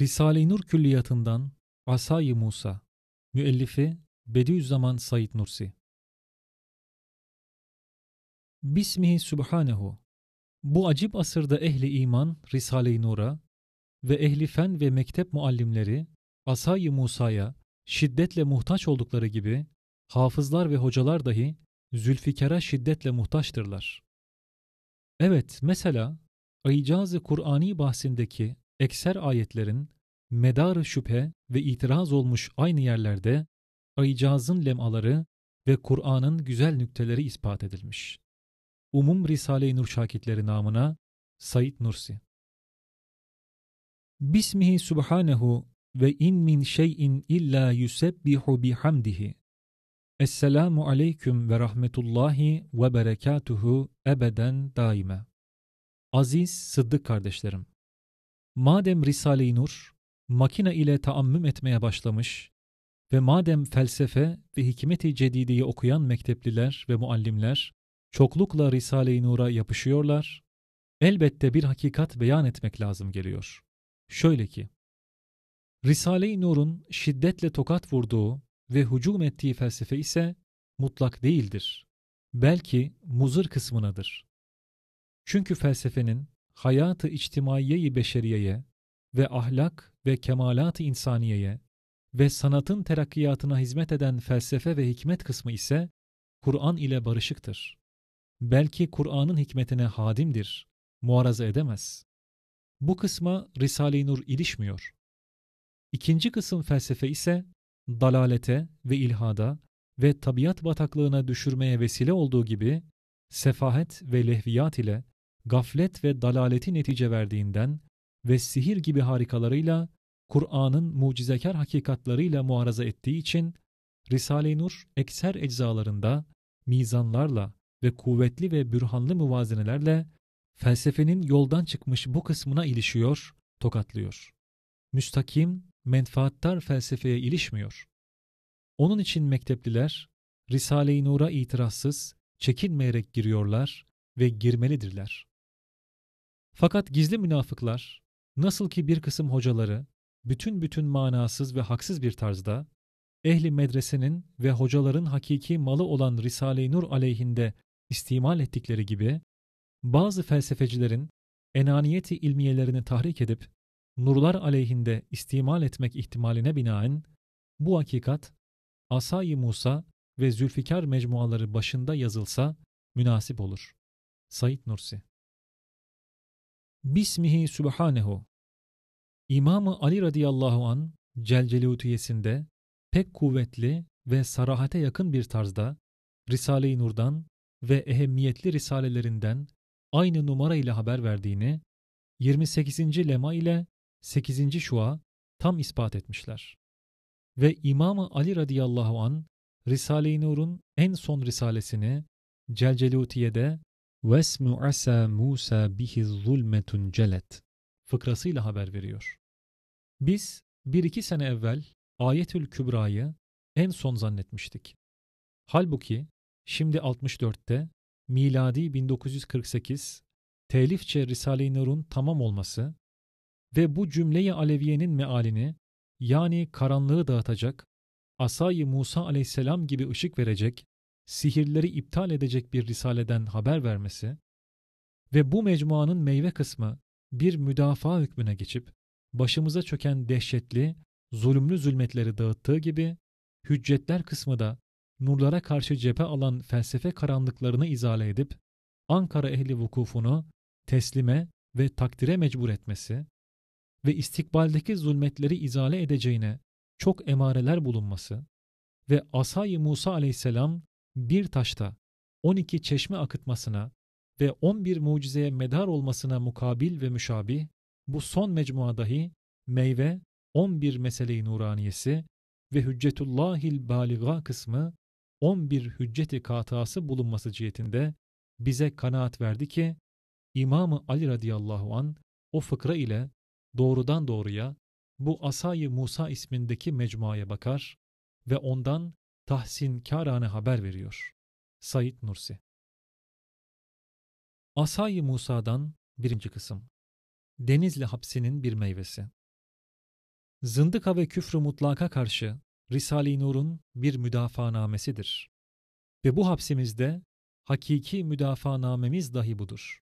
Risale-i Nur Külliyatı'ndan Asay-ı Musa Müellifi Bediüzzaman Said Nursi Bismihi Subhanehu Bu acip asırda ehli iman Risale-i Nur'a ve ehli fen ve mektep muallimleri Asay-ı Musa'ya şiddetle muhtaç oldukları gibi hafızlar ve hocalar dahi Zülfikar'a şiddetle muhtaçtırlar. Evet, mesela İcaz-ı Kur'ani bahsindeki ekser ayetlerin medar şüphe ve itiraz olmuş aynı yerlerde icazın lemaları ve Kur'an'ın güzel nükteleri ispat edilmiş. Umum Risale-i Nur şakitleri namına Said Nursi Bismihi Subhanehu ve in min şeyin illa yusebbihu bihamdihi. Esselamu aleyküm ve rahmetullahi ve berekatuhu ebeden daime. Aziz Sıddık kardeşlerim, madem Risale-i Nur, makine ile taammüm etmeye başlamış ve madem felsefe ve hikmeti cedideyi okuyan mektepliler ve muallimler çoklukla Risale-i Nur'a yapışıyorlar, elbette bir hakikat beyan etmek lazım geliyor. Şöyle ki, Risale-i Nur'un şiddetle tokat vurduğu ve hücum ettiği felsefe ise mutlak değildir. Belki muzır kısmınadır. Çünkü felsefenin hayatı içtimaiye-i beşeriyeye ve ahlak ve kemalat-ı insaniyeye ve sanatın terakkiyatına hizmet eden felsefe ve hikmet kısmı ise Kur'an ile barışıktır. Belki Kur'an'ın hikmetine hadimdir, muaraza edemez. Bu kısma Risale-i Nur ilişmiyor. İkinci kısım felsefe ise dalalete ve ilhada ve tabiat bataklığına düşürmeye vesile olduğu gibi sefahet ve lehviyat ile gaflet ve dalaleti netice verdiğinden ve sihir gibi harikalarıyla Kur'an'ın mucizekar hakikatlarıyla muaraza ettiği için Risale-i Nur ekser eczalarında mizanlarla ve kuvvetli ve bürhanlı muvazenelerle felsefenin yoldan çıkmış bu kısmına ilişiyor, tokatlıyor. Müstakim, menfaattar felsefeye ilişmiyor. Onun için mektepliler Risale-i Nur'a itirazsız, çekinmeyerek giriyorlar ve girmelidirler. Fakat gizli münafıklar, nasıl ki bir kısım hocaları bütün bütün manasız ve haksız bir tarzda ehli medresenin ve hocaların hakiki malı olan Risale-i Nur aleyhinde istimal ettikleri gibi bazı felsefecilerin enaniyeti ilmiyelerini tahrik edip nurlar aleyhinde istimal etmek ihtimaline binaen bu hakikat Asay-ı Musa ve Zülfikar mecmuaları başında yazılsa münasip olur. Said Nursi Bismihi Subhanehu İmamı Ali radıyallahu an Celcelutiyesinde pek kuvvetli ve sarahate yakın bir tarzda Risale-i Nur'dan ve ehemmiyetli risalelerinden aynı numara ile haber verdiğini 28. lema ile 8. şua tam ispat etmişler. Ve İmam-ı Ali radıyallahu an Risale-i Nur'un en son risalesini Celcelutiye'de Vesmu asa Musa bihi zulmetun celet fıkrasıyla haber veriyor. Biz bir iki sene evvel Ayetül Kübra'yı en son zannetmiştik. Halbuki şimdi 64'te miladi 1948 telifçe Risale-i Nur'un tamam olması ve bu cümleyi Aleviye'nin mealini yani karanlığı dağıtacak, Asay-ı Musa aleyhisselam gibi ışık verecek, sihirleri iptal edecek bir risaleden haber vermesi ve bu mecmuanın meyve kısmı bir müdafaa hükmüne geçip başımıza çöken dehşetli, zulümlü zulmetleri dağıttığı gibi hüccetler kısmı da nurlara karşı cephe alan felsefe karanlıklarını izale edip Ankara ehli vukufunu teslime ve takdire mecbur etmesi ve istikbaldeki zulmetleri izale edeceğine çok emareler bulunması ve Asay-ı Musa aleyhisselam bir taşta 12 çeşme akıtmasına ve 11 mucizeye medar olmasına mukabil ve müşabih, bu son mecmua dahi meyve 11 mesele-i nuraniyesi ve hüccetullahil baliga kısmı 11 hücceti katası bulunması cihetinde bize kanaat verdi ki İmam-ı Ali radıyallahu an o fıkra ile doğrudan doğruya bu Asay-ı Musa ismindeki mecmuaya bakar ve ondan tahsin kârane haber veriyor. Said Nursi Asay-ı Musa'dan birinci kısım Denizli hapsinin bir meyvesi zındıka ve küfrü mutlaka karşı Risale-i Nur'un bir müdafaanamesidir. Ve bu hapsimizde hakiki müdafaanamemiz dahi budur.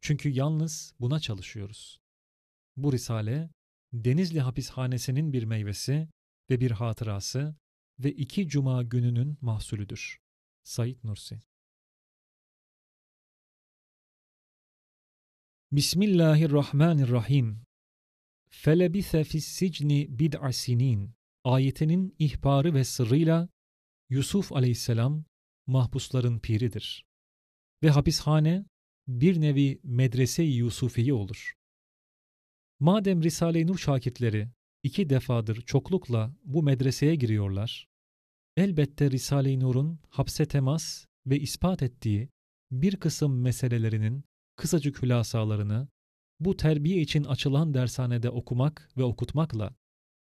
Çünkü yalnız buna çalışıyoruz. Bu risale, Denizli hapishanesinin bir meyvesi ve bir hatırası ve iki cuma gününün mahsulüdür. Said Nursi Bismillahirrahmanirrahim. Felebise fis-sicni bid'a sinin ayetinin ihbarı ve sırrıyla Yusuf aleyhisselam mahpusların piridir. Ve hapishane bir nevi medrese-i Yusufiye olur. Madem Risale-i Nur şakirtleri iki defadır çoklukla bu medreseye giriyorlar, elbette Risale-i Nur'un hapse temas ve ispat ettiği bir kısım meselelerinin kısacık hülasalarını bu terbiye için açılan dershanede okumak ve okutmakla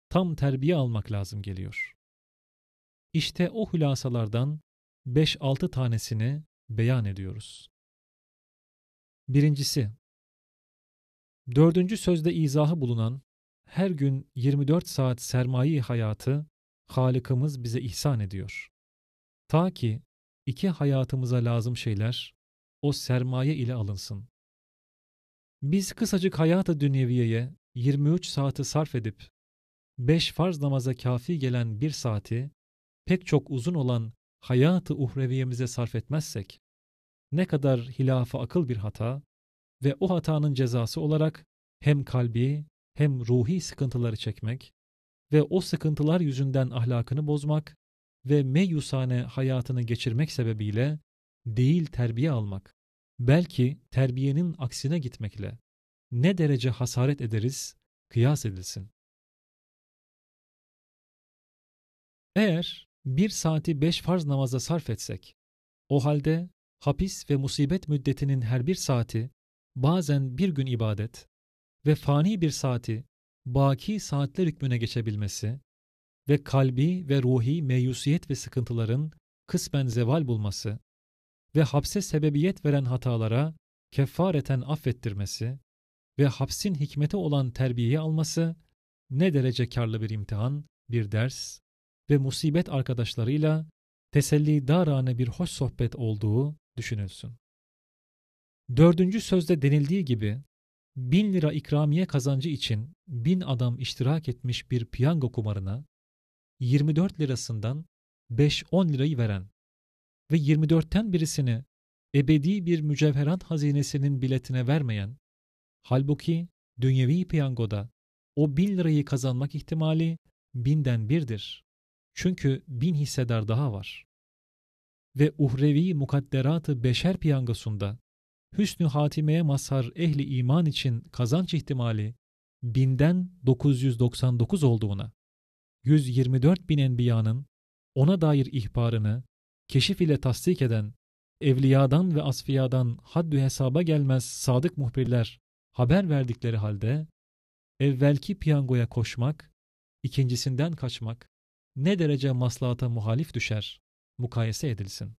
tam terbiye almak lazım geliyor. İşte o hülasalardan 5-6 tanesini beyan ediyoruz. Birincisi, dördüncü sözde izahı bulunan her gün 24 saat sermaye hayatı Halık'ımız bize ihsan ediyor. Ta ki iki hayatımıza lazım şeyler o sermaye ile alınsın. Biz kısacık hayatı dünyeviyeye 23 saati sarf edip beş farz namaza kafi gelen bir saati pek çok uzun olan hayatı uhreviyemize sarf etmezsek ne kadar hilafı akıl bir hata ve o hatanın cezası olarak hem kalbi hem ruhi sıkıntıları çekmek ve o sıkıntılar yüzünden ahlakını bozmak ve meyusane hayatını geçirmek sebebiyle değil terbiye almak, belki terbiyenin aksine gitmekle ne derece hasaret ederiz kıyas edilsin. Eğer bir saati beş farz namaza sarf etsek, o halde hapis ve musibet müddetinin her bir saati bazen bir gün ibadet ve fani bir saati baki saatler hükmüne geçebilmesi ve kalbi ve ruhi meyusiyet ve sıkıntıların kısmen zeval bulması ve hapse sebebiyet veren hatalara kefareten affettirmesi ve hapsin hikmeti olan terbiyeyi alması ne derece karlı bir imtihan, bir ders ve musibet arkadaşlarıyla teselli darane bir hoş sohbet olduğu düşünülsün. Dördüncü sözde denildiği gibi bin lira ikramiye kazancı için bin adam iştirak etmiş bir piyango kumarına 24 lirasından 5-10 lirayı veren ve 24'ten birisini ebedi bir mücevherat hazinesinin biletine vermeyen, halbuki dünyevi piyangoda o bin lirayı kazanmak ihtimali binden birdir. Çünkü bin hissedar daha var. Ve uhrevi mukadderatı beşer piyangosunda hüsnü hatimeye mazhar ehli iman için kazanç ihtimali binden 999 olduğuna, 124 bin enbiyanın ona dair ihbarını keşif ile tasdik eden, evliyadan ve asfiyadan haddü hesaba gelmez sadık muhbirler haber verdikleri halde, evvelki piyangoya koşmak, ikincisinden kaçmak, ne derece maslahata muhalif düşer, mukayese edilsin.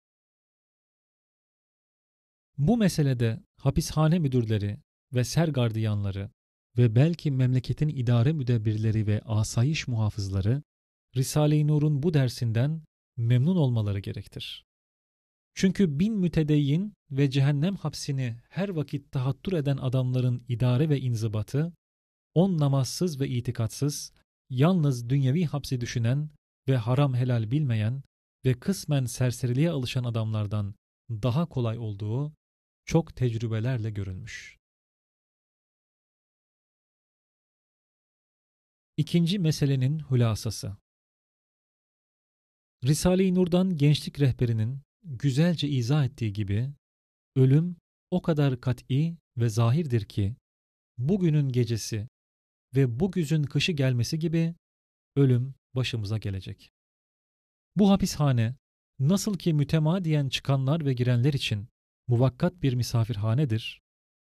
Bu meselede hapishane müdürleri ve ser gardiyanları ve belki memleketin idare müdebbirleri ve asayiş muhafızları Risale-i Nur'un bu dersinden memnun olmaları gerektir. Çünkü bin mütedeyyin ve cehennem hapsini her vakit tahattür eden adamların idare ve inzibatı, on namazsız ve itikatsız, yalnız dünyevi hapsi düşünen ve haram helal bilmeyen ve kısmen serseriliğe alışan adamlardan daha kolay olduğu çok tecrübelerle görülmüş. İkinci meselenin hülasası Risale-i Nur'dan gençlik rehberinin güzelce izah ettiği gibi, ölüm o kadar kat'i ve zahirdir ki, bugünün gecesi ve bu güzün kışı gelmesi gibi ölüm başımıza gelecek. Bu hapishane nasıl ki mütemadiyen çıkanlar ve girenler için muvakkat bir misafirhanedir,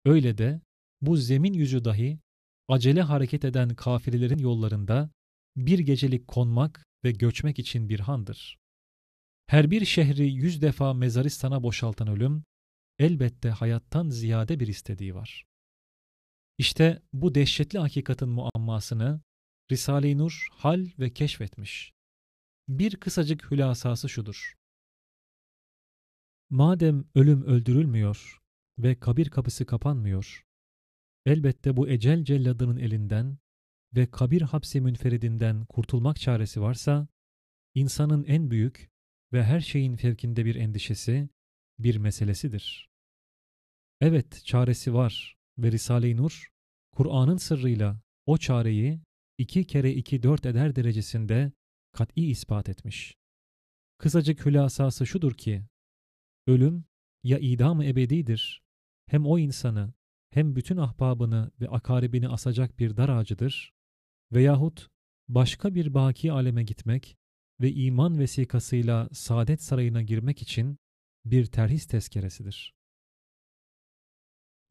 öyle de bu zemin yüzü dahi acele hareket eden kafirlerin yollarında bir gecelik konmak ve göçmek için bir handır. Her bir şehri yüz defa mezaristana boşaltan ölüm, elbette hayattan ziyade bir istediği var. İşte bu dehşetli hakikatin muammasını Risale-i Nur hal ve keşfetmiş. Bir kısacık hülasası şudur. Madem ölüm öldürülmüyor ve kabir kapısı kapanmıyor, elbette bu ecel celladının elinden ve kabir hapsi münferidinden kurtulmak çaresi varsa, insanın en büyük ve her şeyin fevkinde bir endişesi, bir meselesidir. Evet, çaresi var ve Risale-i Nur, Kur'an'ın sırrıyla o çareyi iki kere iki dört eder derecesinde kat'i ispat etmiş. Kısacık hülasası şudur ki, ölüm ya idam ebedidir, hem o insanı hem bütün ahbabını ve akaribini asacak bir dar ağacıdır veyahut başka bir baki aleme gitmek ve iman vesikasıyla saadet sarayına girmek için bir terhis tezkeresidir.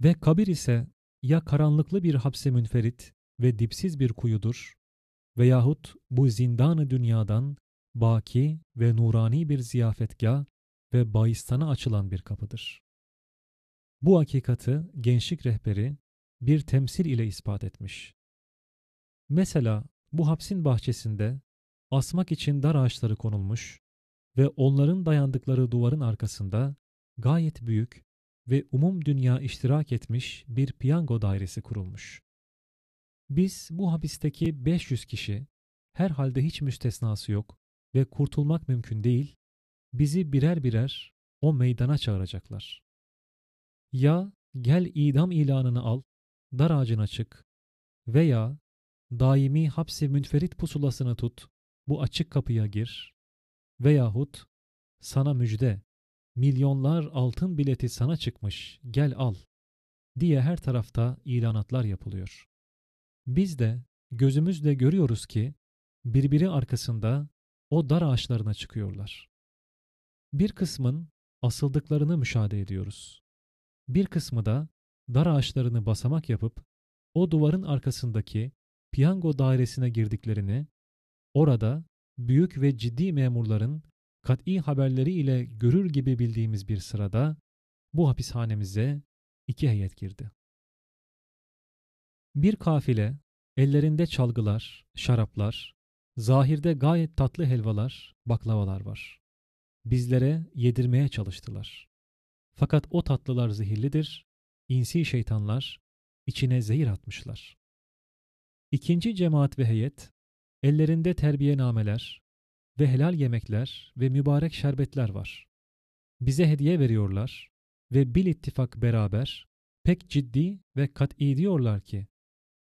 Ve kabir ise ya karanlıklı bir hapse münferit ve dipsiz bir kuyudur veyahut bu zindanı dünyadan baki ve nurani bir ziyafetgah ve bayistana açılan bir kapıdır. Bu hakikati gençlik rehberi bir temsil ile ispat etmiş. Mesela bu hapsin bahçesinde asmak için dar ağaçları konulmuş ve onların dayandıkları duvarın arkasında gayet büyük ve umum dünya iştirak etmiş bir piyango dairesi kurulmuş. Biz bu hapisteki 500 kişi, herhalde hiç müstesnası yok ve kurtulmak mümkün değil, bizi birer birer o meydana çağıracaklar. Ya gel idam ilanını al, dar ağacına çık veya daimi hapsi münferit pusulasını tut, bu açık kapıya gir veyahut sana müjde, milyonlar altın bileti sana çıkmış, gel al diye her tarafta ilanatlar yapılıyor. Biz de gözümüzle görüyoruz ki birbiri arkasında o dar ağaçlarına çıkıyorlar. Bir kısmın asıldıklarını müşahede ediyoruz. Bir kısmı da dar ağaçlarını basamak yapıp o duvarın arkasındaki piyango dairesine girdiklerini, orada büyük ve ciddi memurların kat'i haberleri ile görür gibi bildiğimiz bir sırada bu hapishanemize iki heyet girdi. Bir kafile, ellerinde çalgılar, şaraplar, zahirde gayet tatlı helvalar, baklavalar var. Bizlere yedirmeye çalıştılar. Fakat o tatlılar zehirlidir, insi şeytanlar içine zehir atmışlar. İkinci cemaat ve heyet, ellerinde terbiyenameler ve helal yemekler ve mübarek şerbetler var. Bize hediye veriyorlar ve bil ittifak beraber pek ciddi ve kat'i diyorlar ki,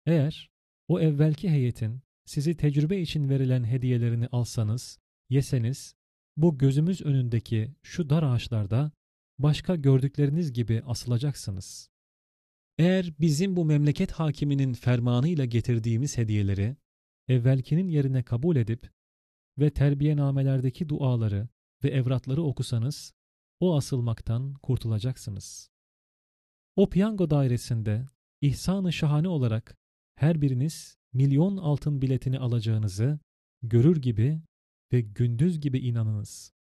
eğer o evvelki heyetin sizi tecrübe için verilen hediyelerini alsanız, yeseniz, bu gözümüz önündeki şu dar ağaçlarda başka gördükleriniz gibi asılacaksınız. Eğer bizim bu memleket hakiminin fermanıyla getirdiğimiz hediyeleri evvelkinin yerine kabul edip ve terbiyenamelerdeki duaları ve evratları okusanız o asılmaktan kurtulacaksınız. O piyango dairesinde ihsan-ı şahane olarak her biriniz milyon altın biletini alacağınızı görür gibi ve gündüz gibi inanınız.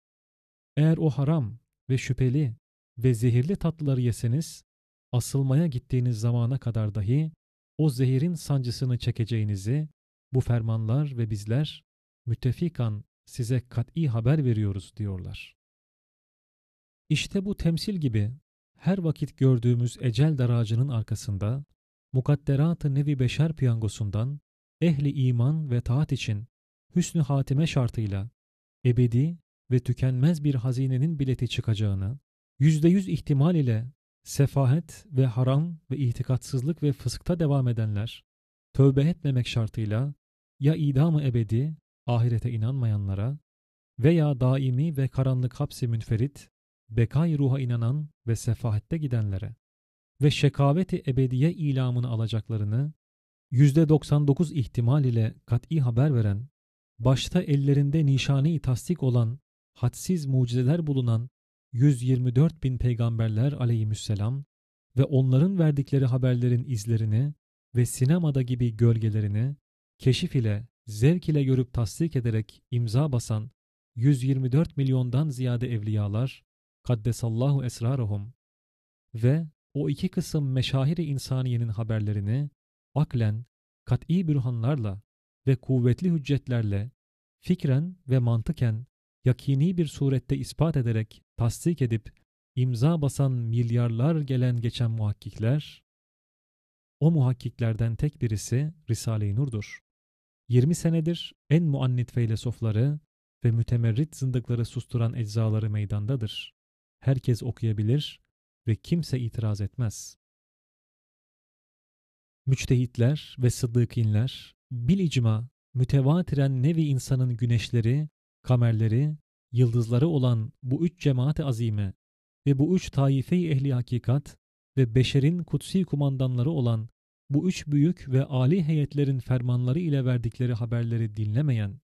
Eğer o haram ve şüpheli ve zehirli tatlıları yeseniz, asılmaya gittiğiniz zamana kadar dahi o zehirin sancısını çekeceğinizi bu fermanlar ve bizler müttefikan size kat'i haber veriyoruz diyorlar. İşte bu temsil gibi her vakit gördüğümüz ecel daracının arkasında mukadderat-ı nevi beşer piyangosundan ehli iman ve taat için hüsnü hatime şartıyla ebedi ve tükenmez bir hazinenin bileti çıkacağını, yüzde yüz ihtimal ile sefahet ve haram ve itikatsızlık ve fıskta devam edenler, tövbe etmemek şartıyla ya idamı ebedi, ahirete inanmayanlara veya daimi ve karanlık hapsi münferit, bekay ruha inanan ve sefahette gidenlere ve şekaveti ebediye ilamını alacaklarını %99 ihtimal ile kat'i haber veren, başta ellerinde nişani tasdik olan, hadsiz mucizeler bulunan 124 bin peygamberler aleyhisselam ve onların verdikleri haberlerin izlerini ve sinemada gibi gölgelerini keşif ile, zevk ile görüp tasdik ederek imza basan 124 milyondan ziyade evliyalar, kaddesallahu esrarahum ve o iki kısım meşahiri insaniyenin haberlerini aklen, kat'i bürhanlarla ve kuvvetli hüccetlerle fikren ve mantıken yakini bir surette ispat ederek tasdik edip imza basan milyarlar gelen geçen muhakkikler, o muhakkiklerden tek birisi Risale-i Nur'dur. 20 senedir en muannit feylesofları ve mütemerrit zındıkları susturan eczaları meydandadır. Herkes okuyabilir ve kimse itiraz etmez. Müçtehitler ve sıddıkinler bil icma mütevatiren nevi insanın güneşleri, kamerleri, yıldızları olan bu üç cemaat-i azime ve bu üç taife-i ehli hakikat ve beşerin kutsi kumandanları olan bu üç büyük ve âli heyetlerin fermanları ile verdikleri haberleri dinlemeyen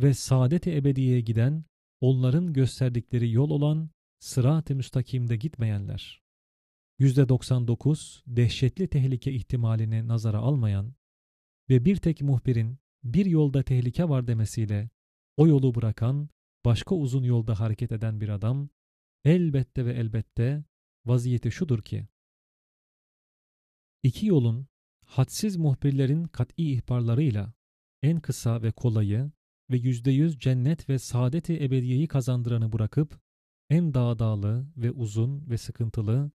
ve saadet-i ebediyeye giden, onların gösterdikleri yol olan sırat-ı müstakimde gitmeyenler. %99 dehşetli tehlike ihtimalini nazara almayan ve bir tek muhbirin bir yolda tehlike var demesiyle o yolu bırakan, başka uzun yolda hareket eden bir adam, elbette ve elbette vaziyeti şudur ki, iki yolun hadsiz muhbirlerin kat'i ihbarlarıyla en kısa ve kolayı ve yüzde yüz cennet ve saadeti ebediyeyi kazandıranı bırakıp en dağdağlı ve uzun ve sıkıntılı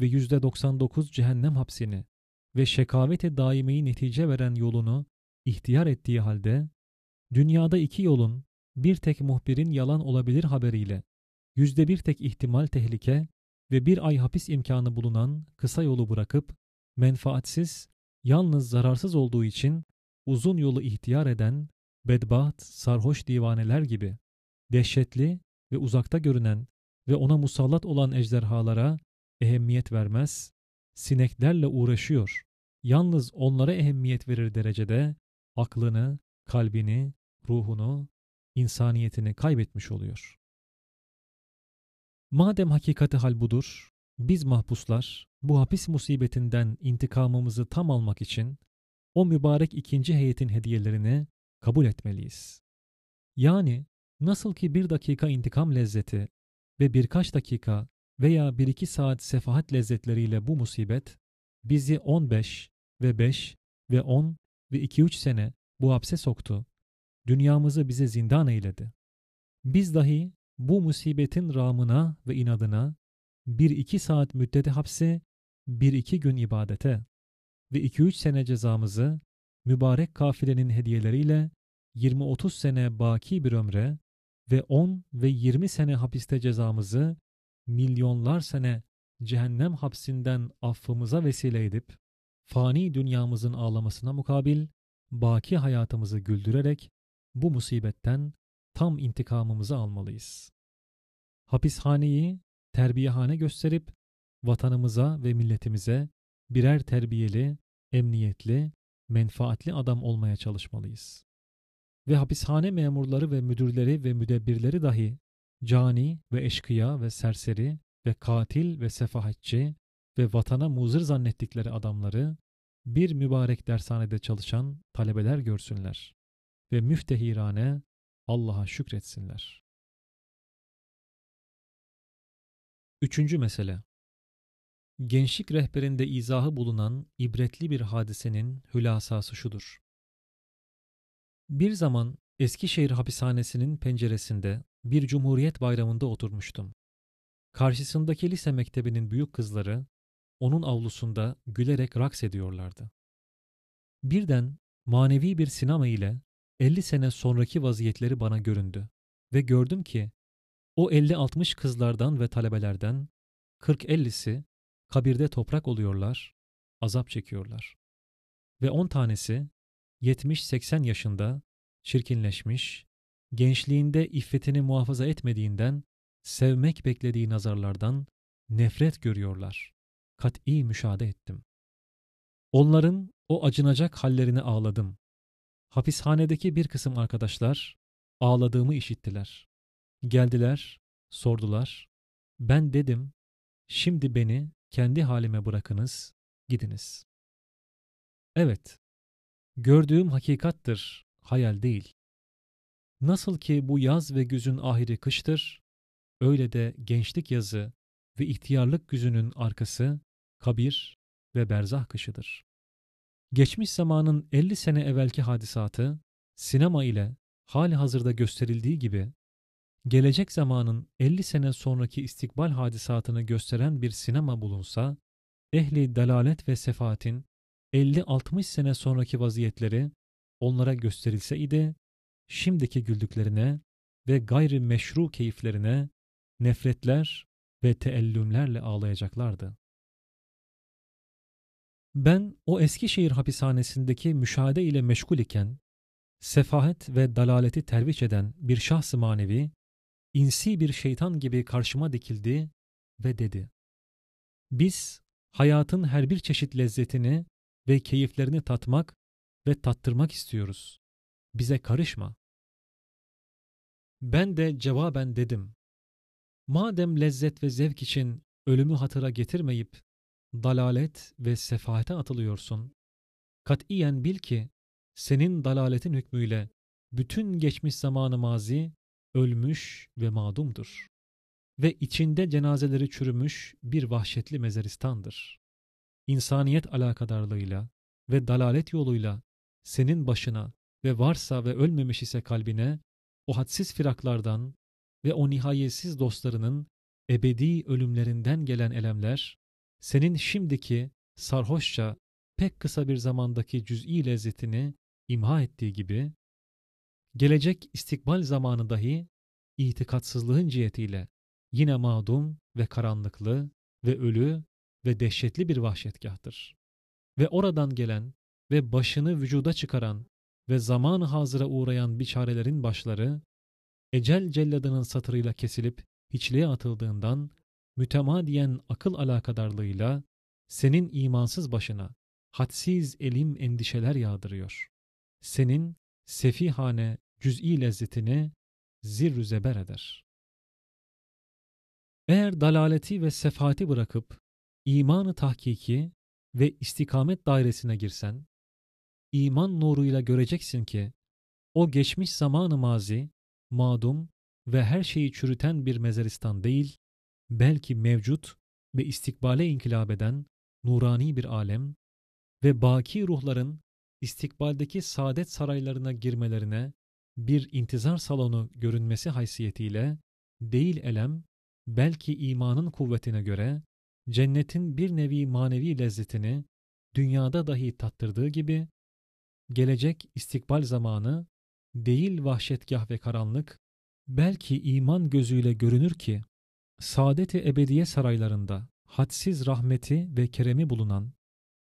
ve yüzde doksan dokuz cehennem hapsini ve şekavete daimeyi netice veren yolunu ihtiyar ettiği halde, dünyada iki yolun bir tek muhbirin yalan olabilir haberiyle yüzde bir tek ihtimal tehlike ve bir ay hapis imkanı bulunan kısa yolu bırakıp menfaatsiz, yalnız zararsız olduğu için uzun yolu ihtiyar eden bedbaht, sarhoş divaneler gibi dehşetli ve uzakta görünen ve ona musallat olan ejderhalara ehemmiyet vermez, sineklerle uğraşıyor. Yalnız onlara ehemmiyet verir derecede aklını, kalbini, ruhunu, insaniyetini kaybetmiş oluyor. Madem hakikati hal budur, biz mahpuslar bu hapis musibetinden intikamımızı tam almak için o mübarek ikinci heyetin hediyelerini kabul etmeliyiz. Yani nasıl ki bir dakika intikam lezzeti ve birkaç dakika veya bir iki saat sefahat lezzetleriyle bu musibet bizi 15 ve 5 ve 10 ve 2-3 sene bu hapse soktu. Dünyamızı bize zindan eyledi. Biz dahi bu musibetin ramına ve inadına bir iki saat müddeti hapse, bir iki gün ibadete ve iki üç sene cezamızı mübarek kafilenin hediyeleriyle 20-30 sene baki bir ömre ve 10 ve 20 sene hapiste cezamızı milyonlar sene cehennem hapsinden affımıza vesile edip fani dünyamızın ağlamasına mukabil baki hayatımızı güldürerek bu musibetten tam intikamımızı almalıyız. Hapishaneyi terbiyehane gösterip vatanımıza ve milletimize birer terbiyeli, emniyetli, menfaatli adam olmaya çalışmalıyız. Ve hapishane memurları ve müdürleri ve müdebbirleri dahi cani ve eşkıya ve serseri ve katil ve sefahetçi ve vatana muzır zannettikleri adamları bir mübarek dershanede çalışan talebeler görsünler ve müftehirane Allah'a şükretsinler. Üçüncü mesele Gençlik rehberinde izahı bulunan ibretli bir hadisenin hülasası şudur. Bir zaman Eskişehir hapishanesinin penceresinde bir Cumhuriyet bayramında oturmuştum. Karşısındaki lise mektebinin büyük kızları onun avlusunda gülerek raks ediyorlardı. Birden manevi bir sinema ile 50 sene sonraki vaziyetleri bana göründü ve gördüm ki o 50-60 kızlardan ve talebelerden 40-50'si kabirde toprak oluyorlar, azap çekiyorlar. Ve 10 tanesi 70-80 yaşında çirkinleşmiş, gençliğinde iffetini muhafaza etmediğinden sevmek beklediği nazarlardan nefret görüyorlar. Kat'i müşahede ettim. Onların o acınacak hallerini ağladım. Hapishanedeki bir kısım arkadaşlar ağladığımı işittiler. Geldiler, sordular. Ben dedim, şimdi beni kendi halime bırakınız, gidiniz. Evet, gördüğüm hakikattır, hayal değil. Nasıl ki bu yaz ve güzün ahiri kıştır, öyle de gençlik yazı ve ihtiyarlık güzünün arkası kabir ve berzah kışıdır. Geçmiş zamanın 50 sene evvelki hadisatı sinema ile hali hazırda gösterildiği gibi gelecek zamanın 50 sene sonraki istikbal hadisatını gösteren bir sinema bulunsa, ehli dalalet ve sefaatin 50-60 sene sonraki vaziyetleri onlara gösterilse idi, şimdiki güldüklerine ve gayri meşru keyiflerine nefretler ve teellümlerle ağlayacaklardı. Ben o Eskişehir hapishanesindeki müşahede ile meşgul iken, sefahet ve dalaleti terviç eden bir şahs-ı manevi, insi bir şeytan gibi karşıma dikildi ve dedi. Biz hayatın her bir çeşit lezzetini ve keyiflerini tatmak ve tattırmak istiyoruz. Bize karışma. Ben de cevaben dedim. Madem lezzet ve zevk için ölümü hatıra getirmeyip dalalet ve sefahete atılıyorsun, katiyen bil ki senin dalaletin hükmüyle bütün geçmiş zamanı mazi ölmüş ve mağdumdur ve içinde cenazeleri çürümüş bir vahşetli mezaristandır. İnsaniyet alakadarlığıyla ve dalalet yoluyla senin başına ve varsa ve ölmemiş ise kalbine o hadsiz firaklardan ve o nihayetsiz dostlarının ebedi ölümlerinden gelen elemler, senin şimdiki sarhoşça pek kısa bir zamandaki cüz'i lezzetini imha ettiği gibi, gelecek istikbal zamanı dahi itikatsızlığın cihetiyle yine mağdum ve karanlıklı ve ölü ve dehşetli bir vahşetgahtır. Ve oradan gelen ve başını vücuda çıkaran ve zaman-ı hazıra uğrayan biçarelerin başları, ecel celladının satırıyla kesilip hiçliğe atıldığından, mütemadiyen akıl alakadarlığıyla senin imansız başına hadsiz elim endişeler yağdırıyor. Senin sefihane cüz'i lezzetini zirrü zeber eder. Eğer dalaleti ve sefati bırakıp imanı tahkiki ve istikamet dairesine girsen, iman nuruyla göreceksin ki o geçmiş zamanı mazi, madum ve her şeyi çürüten bir mezeristan değil, belki mevcut ve istikbale inkılap eden nurani bir alem ve baki ruhların istikbaldeki saadet saraylarına girmelerine bir intizar salonu görünmesi haysiyetiyle değil elem, belki imanın kuvvetine göre cennetin bir nevi manevi lezzetini dünyada dahi tattırdığı gibi gelecek istikbal zamanı değil vahşetgah ve karanlık, belki iman gözüyle görünür ki, saadet-i ebediye saraylarında hadsiz rahmeti ve keremi bulunan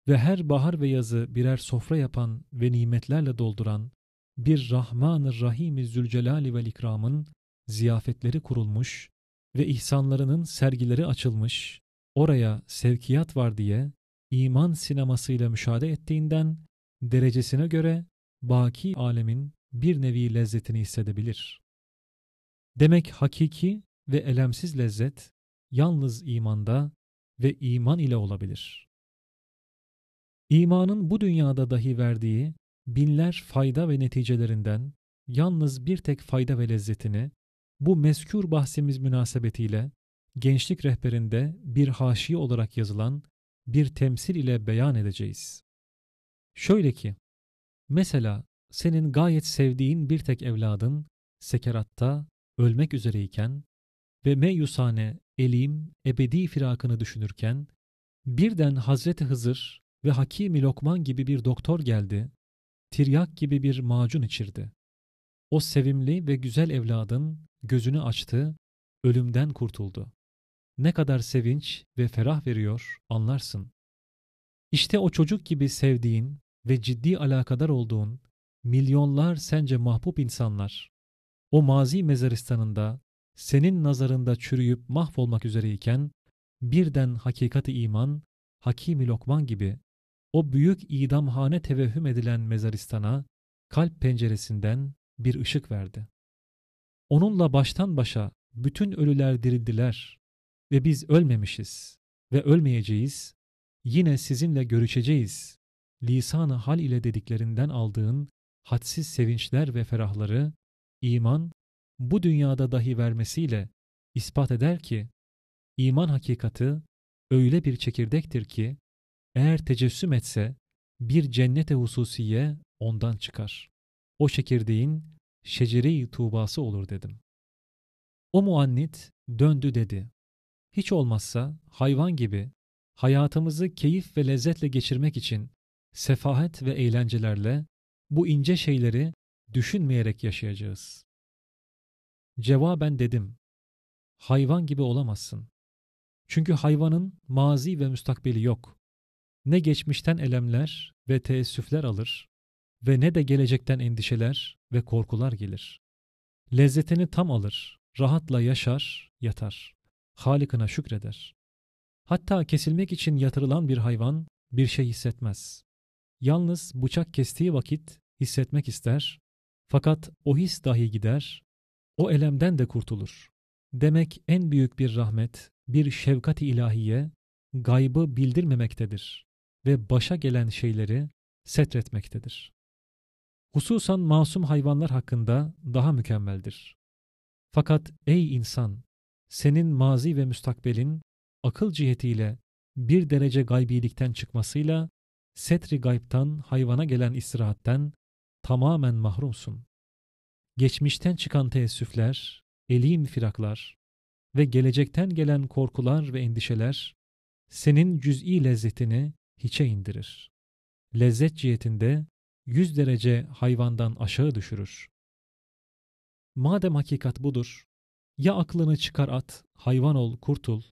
ve her bahar ve yazı birer sofra yapan ve nimetlerle dolduran bir Rahman-ı Rahim-i Zülcelali ve ikramın ziyafetleri kurulmuş ve ihsanlarının sergileri açılmış, oraya sevkiyat var diye iman sinemasıyla müşahede ettiğinden derecesine göre baki alemin bir nevi lezzetini hissedebilir. Demek hakiki ve elemsiz lezzet yalnız imanda ve iman ile olabilir. İmanın bu dünyada dahi verdiği binler fayda ve neticelerinden yalnız bir tek fayda ve lezzetini bu meskür bahsimiz münasebetiyle gençlik rehberinde bir haşiye olarak yazılan bir temsil ile beyan edeceğiz. Şöyle ki, mesela senin gayet sevdiğin bir tek evladın sekeratta ölmek üzereyken ve meyusane, elim, ebedi firakını düşünürken birden Hazreti Hızır ve Hakimi Lokman gibi bir doktor geldi, tiryak gibi bir macun içirdi. O sevimli ve güzel evladın gözünü açtı, ölümden kurtuldu. Ne kadar sevinç ve ferah veriyor anlarsın. İşte o çocuk gibi sevdiğin ve ciddi alakadar olduğun milyonlar sence mahbub insanlar, o mazi mezaristanında senin nazarında çürüyüp mahvolmak üzereyken birden hakikati iman, Hakimi Lokman gibi o büyük idamhane tevehhüm edilen mezaristana kalp penceresinden bir ışık verdi. Onunla baştan başa bütün ölüler dirildiler ve biz ölmemişiz ve ölmeyeceğiz, yine sizinle görüşeceğiz. Lisanı hal ile dediklerinden aldığın hadsiz sevinçler ve ferahları iman bu dünyada dahi vermesiyle ispat eder ki iman hakikati öyle bir çekirdektir ki eğer tecessüm etse bir cennete hususiye ondan çıkar. o çekirdeğin şecere-i tuğbası olur dedim. O muannit döndü dedi. Hiç olmazsa hayvan gibi hayatımızı keyif ve lezzetle geçirmek için sefahet ve eğlencelerle bu ince şeyleri düşünmeyerek yaşayacağız. Cevaben dedim, hayvan gibi olamazsın. Çünkü hayvanın mazi ve müstakbeli yok. Ne geçmişten elemler ve teessüfler alır ve ne de gelecekten endişeler ve korkular gelir. Lezzetini tam alır, rahatla yaşar, yatar. Halikına şükreder. Hatta kesilmek için yatırılan bir hayvan bir şey hissetmez. Yalnız bıçak kestiği vakit hissetmek ister, fakat o his dahi gider, o elemden de kurtulur. Demek en büyük bir rahmet, bir şefkat-i ilahiye, gaybı bildirmemektedir ve başa gelen şeyleri setretmektedir. Hususan masum hayvanlar hakkında daha mükemmeldir. Fakat ey insan, senin mazi ve müstakbelin akıl cihetiyle bir derece gaybilikten çıkmasıyla setri gaybtan hayvana gelen istirahatten tamamen mahrumsun. Geçmişten çıkan teessüfler, elim firaklar ve gelecekten gelen korkular ve endişeler senin cüz'i lezzetini hiçe indirir. Lezzet cihetinde yüz derece hayvandan aşağı düşürür. Madem hakikat budur, ya aklını çıkar at, hayvan ol, kurtul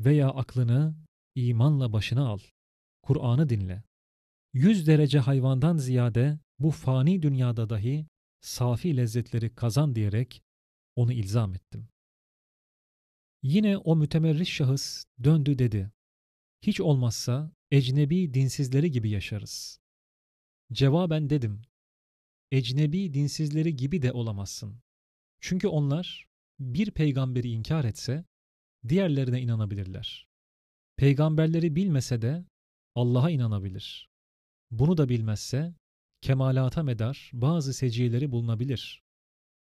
veya aklını imanla başına al, Kur'an'ı dinle. Yüz derece hayvandan ziyade bu fani dünyada dahi safi lezzetleri kazan diyerek onu ilzam ettim. Yine o mütemerriş şahıs döndü dedi. Hiç olmazsa ecnebi dinsizleri gibi yaşarız. Cevaben dedim. Ecnebi dinsizleri gibi de olamazsın. Çünkü onlar bir peygamberi inkar etse diğerlerine inanabilirler. Peygamberleri bilmese de Allah'a inanabilir. Bunu da bilmezse kemalata medar bazı seciyeleri bulunabilir.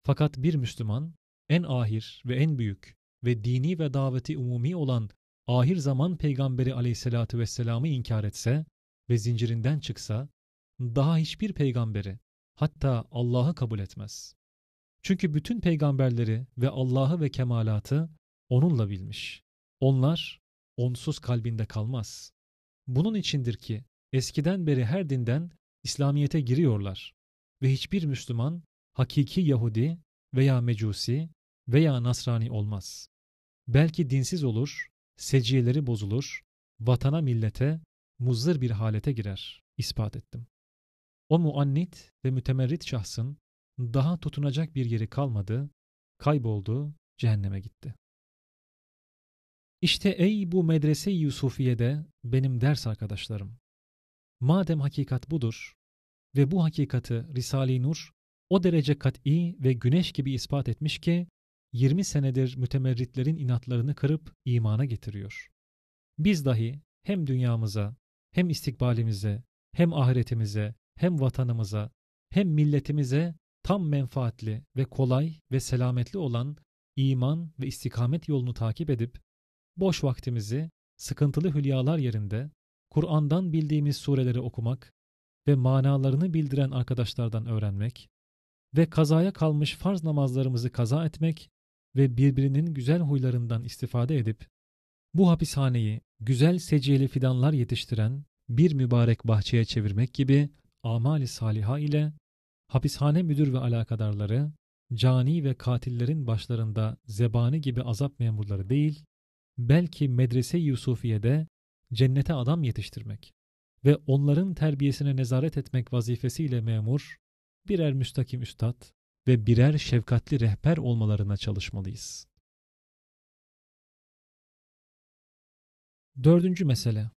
Fakat bir Müslüman en ahir ve en büyük ve dini ve daveti umumi olan ahir zaman peygamberi aleyhissalatü vesselam'ı inkar etse ve zincirinden çıksa daha hiçbir peygamberi hatta Allah'ı kabul etmez. Çünkü bütün peygamberleri ve Allah'ı ve kemalatı onunla bilmiş. Onlar onsuz kalbinde kalmaz. Bunun içindir ki eskiden beri her dinden İslamiyet'e giriyorlar ve hiçbir Müslüman hakiki Yahudi veya Mecusi veya Nasrani olmaz. Belki dinsiz olur, seciyeleri bozulur, vatana millete muzzır bir halete girer, ispat ettim. O muannit ve mütemerrit şahsın daha tutunacak bir yeri kalmadı, kayboldu, cehenneme gitti. İşte ey bu medrese-i Yusufiye'de benim ders arkadaşlarım. Madem hakikat budur ve bu hakikati Risale-i Nur o derece kat'i ve güneş gibi ispat etmiş ki 20 senedir mütemerritlerin inatlarını kırıp imana getiriyor. Biz dahi hem dünyamıza, hem istikbalimize, hem ahiretimize, hem vatanımıza, hem milletimize tam menfaatli ve kolay ve selametli olan iman ve istikamet yolunu takip edip boş vaktimizi sıkıntılı hülyalar yerinde Kur'an'dan bildiğimiz sureleri okumak ve manalarını bildiren arkadaşlardan öğrenmek ve kazaya kalmış farz namazlarımızı kaza etmek ve birbirinin güzel huylarından istifade edip bu hapishaneyi güzel seciyeli fidanlar yetiştiren bir mübarek bahçeye çevirmek gibi amali saliha ile hapishane müdür ve alakadarları, cani ve katillerin başlarında zebani gibi azap memurları değil, belki medrese Yusufiye'de cennete adam yetiştirmek ve onların terbiyesine nezaret etmek vazifesiyle memur, birer müstakim üstad ve birer şefkatli rehber olmalarına çalışmalıyız. Dördüncü mesele.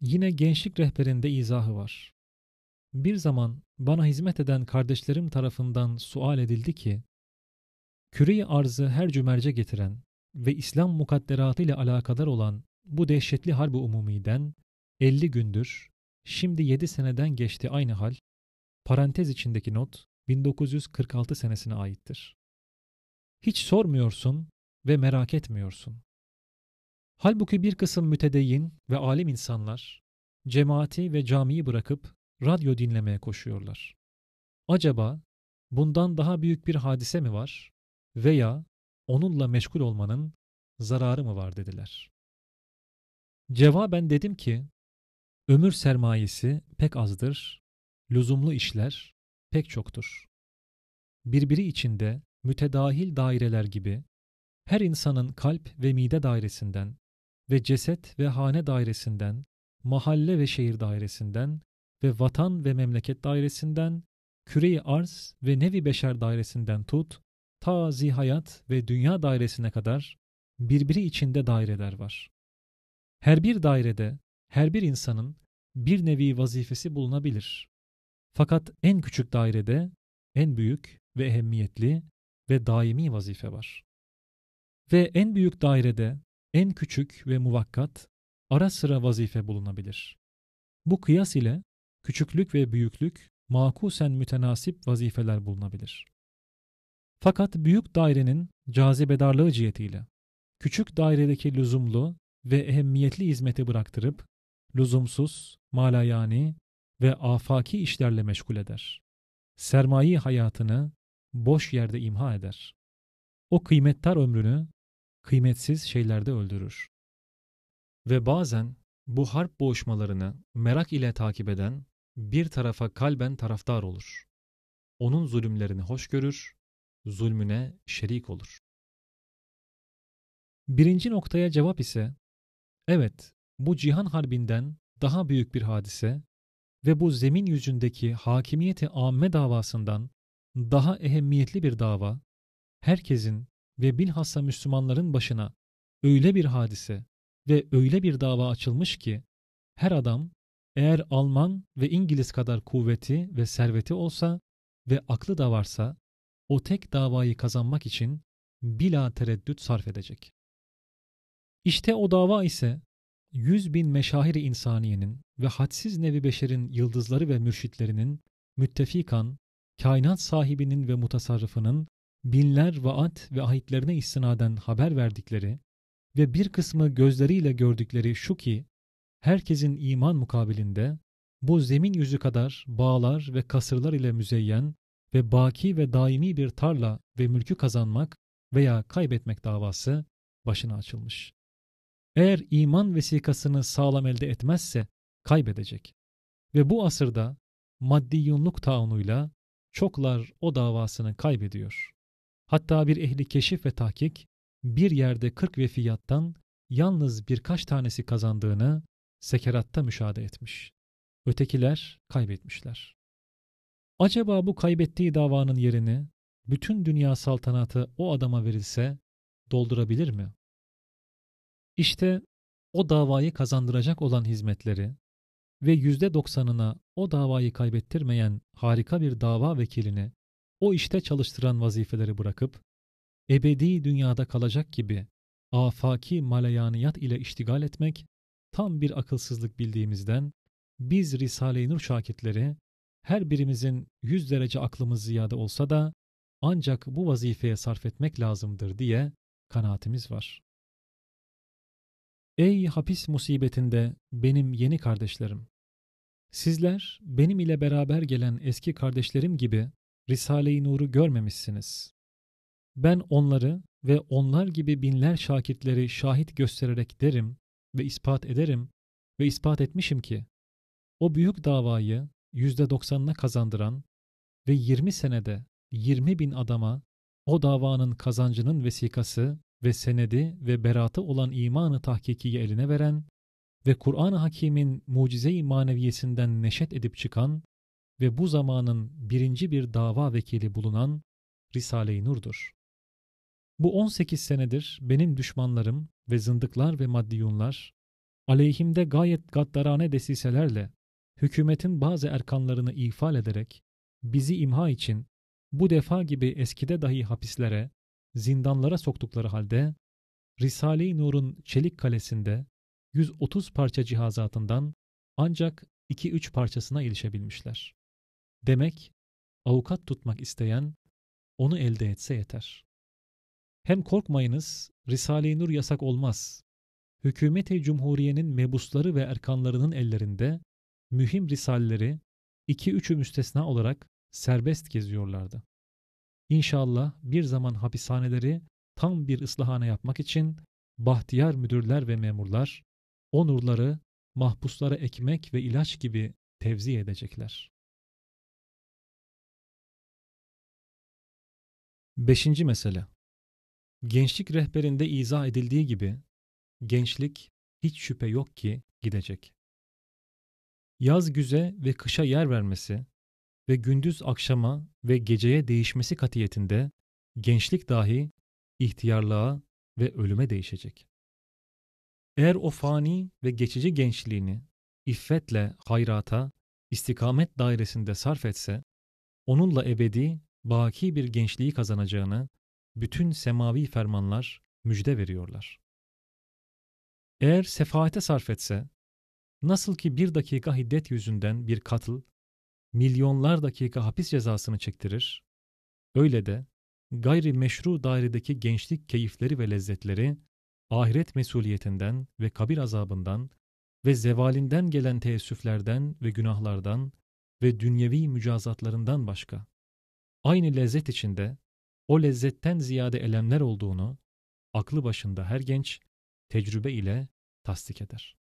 Yine gençlik rehberinde izahı var. Bir zaman bana hizmet eden kardeşlerim tarafından sual edildi ki, küreyi arzı her cümerce getiren ve İslam mukadderatı ile alakadar olan bu dehşetli harbi umumiden 50 gündür, şimdi 7 seneden geçti aynı hal, parantez içindeki not 1946 senesine aittir. Hiç sormuyorsun ve merak etmiyorsun. Halbuki bir kısım mütedeyyin ve alim insanlar cemaati ve camiyi bırakıp radyo dinlemeye koşuyorlar. Acaba bundan daha büyük bir hadise mi var veya onunla meşgul olmanın zararı mı var dediler. Cevaben dedim ki, ömür sermayesi pek azdır, lüzumlu işler pek çoktur. Birbiri içinde mütedahil daireler gibi her insanın kalp ve mide dairesinden ve ceset ve hane dairesinden, mahalle ve şehir dairesinden ve vatan ve memleket dairesinden, küreyi arz ve nevi beşer dairesinden tut, ta zihayat ve dünya dairesine kadar birbiri içinde daireler var. Her bir dairede, her bir insanın bir nevi vazifesi bulunabilir. Fakat en küçük dairede en büyük ve ehemmiyetli ve daimi vazife var. Ve en büyük dairede en küçük ve muvakkat ara sıra vazife bulunabilir. Bu kıyas ile küçüklük ve büyüklük makusen mütenasip vazifeler bulunabilir. Fakat büyük dairenin cazibedarlığı cihetiyle küçük dairedeki lüzumlu ve ehemmiyetli hizmeti bıraktırıp lüzumsuz, malayani ve afaki işlerle meşgul eder. Sermayi hayatını boş yerde imha eder. O kıymettar ömrünü kıymetsiz şeylerde öldürür. Ve bazen bu harp boğuşmalarını merak ile takip eden bir tarafa kalben taraftar olur. Onun zulümlerini hoş görür, zulmüne şerik olur. Birinci noktaya cevap ise, evet bu cihan harbinden daha büyük bir hadise ve bu zemin yüzündeki hakimiyeti amme davasından daha ehemmiyetli bir dava, herkesin ve bilhassa Müslümanların başına öyle bir hadise ve öyle bir dava açılmış ki, her adam eğer Alman ve İngiliz kadar kuvveti ve serveti olsa ve aklı da varsa, o tek davayı kazanmak için bila tereddüt sarf edecek. İşte o dava ise yüz bin meşahiri insaniyenin ve hadsiz nevi beşerin yıldızları ve mürşitlerinin müttefikan, kainat sahibinin ve mutasarrıfının binler vaat ve ahitlerine istinaden haber verdikleri ve bir kısmı gözleriyle gördükleri şu ki, herkesin iman mukabilinde bu zemin yüzü kadar bağlar ve kasırlar ile müzeyyen ve baki ve daimi bir tarla ve mülkü kazanmak veya kaybetmek davası başına açılmış. Eğer iman vesikasını sağlam elde etmezse kaybedecek. Ve bu asırda maddi yunluk taunuyla çoklar o davasını kaybediyor. Hatta bir ehli keşif ve tahkik bir yerde 40 vefiyattan yalnız birkaç tanesi kazandığını sekeratta müşahede etmiş. Ötekiler kaybetmişler. Acaba bu kaybettiği davanın yerini bütün dünya saltanatı o adama verilse doldurabilir mi? İşte o davayı kazandıracak olan hizmetleri ve yüzde doksanına o davayı kaybettirmeyen harika bir dava vekilini o işte çalıştıran vazifeleri bırakıp ebedi dünyada kalacak gibi afaki malayaniyat ile iştigal etmek tam bir akılsızlık bildiğimizden biz Risale-i Nur şakitleri her birimizin yüz derece aklımız ziyade olsa da ancak bu vazifeye sarf etmek lazımdır diye kanaatimiz var. Ey hapis musibetinde benim yeni kardeşlerim! Sizler benim ile beraber gelen eski kardeşlerim gibi Risale-i Nur'u görmemişsiniz. Ben onları ve onlar gibi binler şakirtleri şahit göstererek derim ve ispat ederim ve ispat etmişim ki o büyük davayı yüzde doksanına kazandıran ve yirmi senede yirmi bin adama o davanın kazancının vesikası ve senedi ve beratı olan imanı tahkikiyi eline veren ve Kur'an-ı Hakîm'in mucize-i maneviyesinden neşet edip çıkan ve bu zamanın birinci bir dava vekili bulunan Risale-i Nur'dur. Bu 18 senedir benim düşmanlarım ve zındıklar ve maddiyunlar aleyhimde gayet gaddarane desiselerle hükümetin bazı erkanlarını ifal ederek bizi imha için bu defa gibi eskide dahi hapislere, zindanlara soktukları halde Risale-i Nur'un çelik kalesinde 130 parça cihazatından ancak 2-3 parçasına ilişebilmişler. Demek avukat tutmak isteyen onu elde etse yeter. Hem korkmayınız, Risale-i Nur yasak olmaz. Hükümeti Cumhuriye'nin mebusları ve erkanlarının ellerinde mühim risalleri iki üçü müstesna olarak serbest geziyorlardı. İnşallah bir zaman hapishaneleri tam bir ıslahane yapmak için bahtiyar müdürler ve memurlar o nurları mahpuslara ekmek ve ilaç gibi tevzi edecekler. Beşinci mesele Gençlik rehberinde izah edildiği gibi gençlik hiç şüphe yok ki gidecek. Yaz güze ve kışa yer vermesi ve gündüz akşama ve geceye değişmesi katiyetinde gençlik dahi ihtiyarlığa ve ölüme değişecek. Eğer o fani ve geçici gençliğini iffetle hayrata, istikamet dairesinde sarf etse, onunla ebedi, baki bir gençliği kazanacağını bütün semavi fermanlar müjde veriyorlar. Eğer sefaate sarf etse, nasıl ki bir dakika hiddet yüzünden bir katıl, milyonlar dakika hapis cezasını çektirir, öyle de gayri meşru dairedeki gençlik keyifleri ve lezzetleri, ahiret mesuliyetinden ve kabir azabından ve zevalinden gelen teessüflerden ve günahlardan ve dünyevi mücazatlarından başka. Aynı lezzet içinde o lezzetten ziyade elemler olduğunu aklı başında her genç tecrübe ile tasdik eder.